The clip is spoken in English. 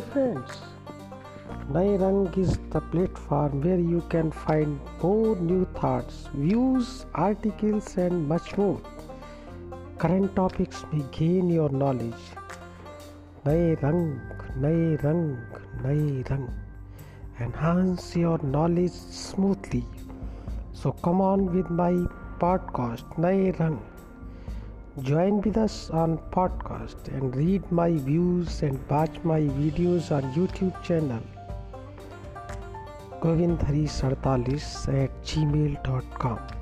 friends. Nai Rang is the platform where you can find more new thoughts, views, articles, and much more. Current topics may gain your knowledge. Nai Rang, Nai Rang, Nai Rang. Enhance your knowledge smoothly. So come on with my podcast, Nai Rang. Join with us on podcast and read my views and watch my videos on YouTube channel. Govindhari at gmail.com